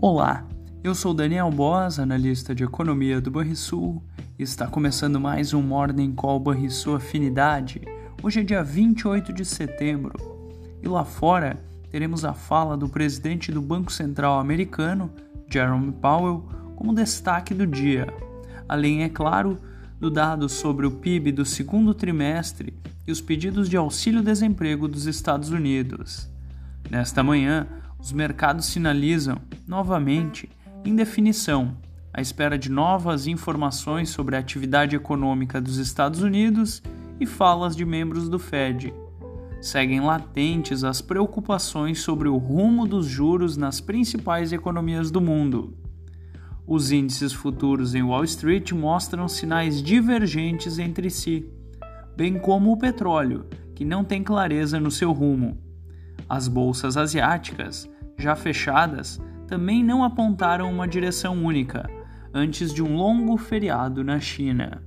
Olá, eu sou Daniel Boas, analista de economia do Banrisul, e está começando mais um Morning Call Banrisul Afinidade. Hoje é dia 28 de setembro e lá fora teremos a fala do presidente do Banco Central americano, Jerome Powell, como destaque do dia. Além, é claro, do dado sobre o PIB do segundo trimestre e os pedidos de auxílio-desemprego dos Estados Unidos. Nesta manhã, os mercados sinalizam, novamente, indefinição, à espera de novas informações sobre a atividade econômica dos Estados Unidos e falas de membros do Fed. Seguem latentes as preocupações sobre o rumo dos juros nas principais economias do mundo. Os índices futuros em Wall Street mostram sinais divergentes entre si, bem como o petróleo, que não tem clareza no seu rumo. As bolsas asiáticas, já fechadas, também não apontaram uma direção única, antes de um longo feriado na China.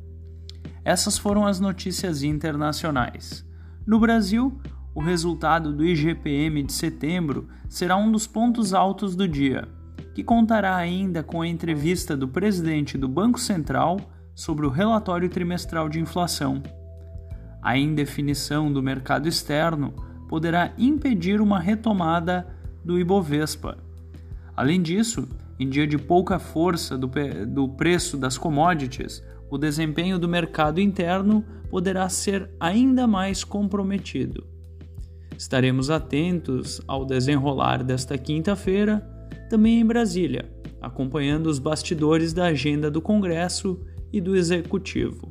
Essas foram as notícias internacionais. No Brasil, o resultado do IGPM de setembro será um dos pontos altos do dia que contará ainda com a entrevista do presidente do Banco Central sobre o relatório trimestral de inflação. A indefinição do mercado externo poderá impedir uma retomada do Ibovespa. Além disso, em dia de pouca força do, do preço das commodities, o desempenho do mercado interno poderá ser ainda mais comprometido. Estaremos atentos ao desenrolar desta quinta-feira também em Brasília, acompanhando os bastidores da agenda do Congresso e do Executivo.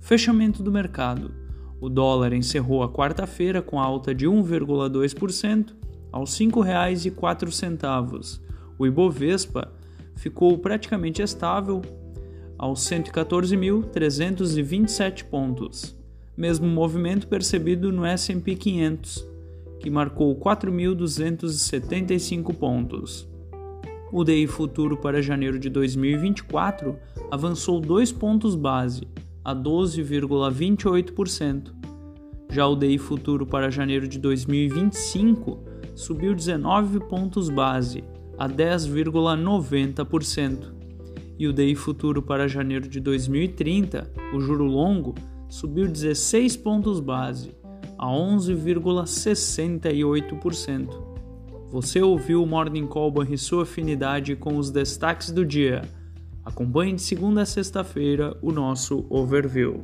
Fechamento do mercado. O dólar encerrou a quarta-feira com alta de 1,2% aos R$ 5,04. O Ibovespa ficou praticamente estável aos 114.327 pontos. Mesmo movimento percebido no S&P 500, que marcou 4.275 pontos. O DI futuro para janeiro de 2024 avançou 2 pontos base, a 12,28%. Já o DI futuro para janeiro de 2025 subiu 19 pontos base, a 10,90%. E o DI futuro para janeiro de 2030, o juro longo, subiu 16 pontos base, a 11,68%. Você ouviu o Morning Call e sua afinidade com os destaques do dia. Acompanhe de segunda a sexta-feira o nosso overview.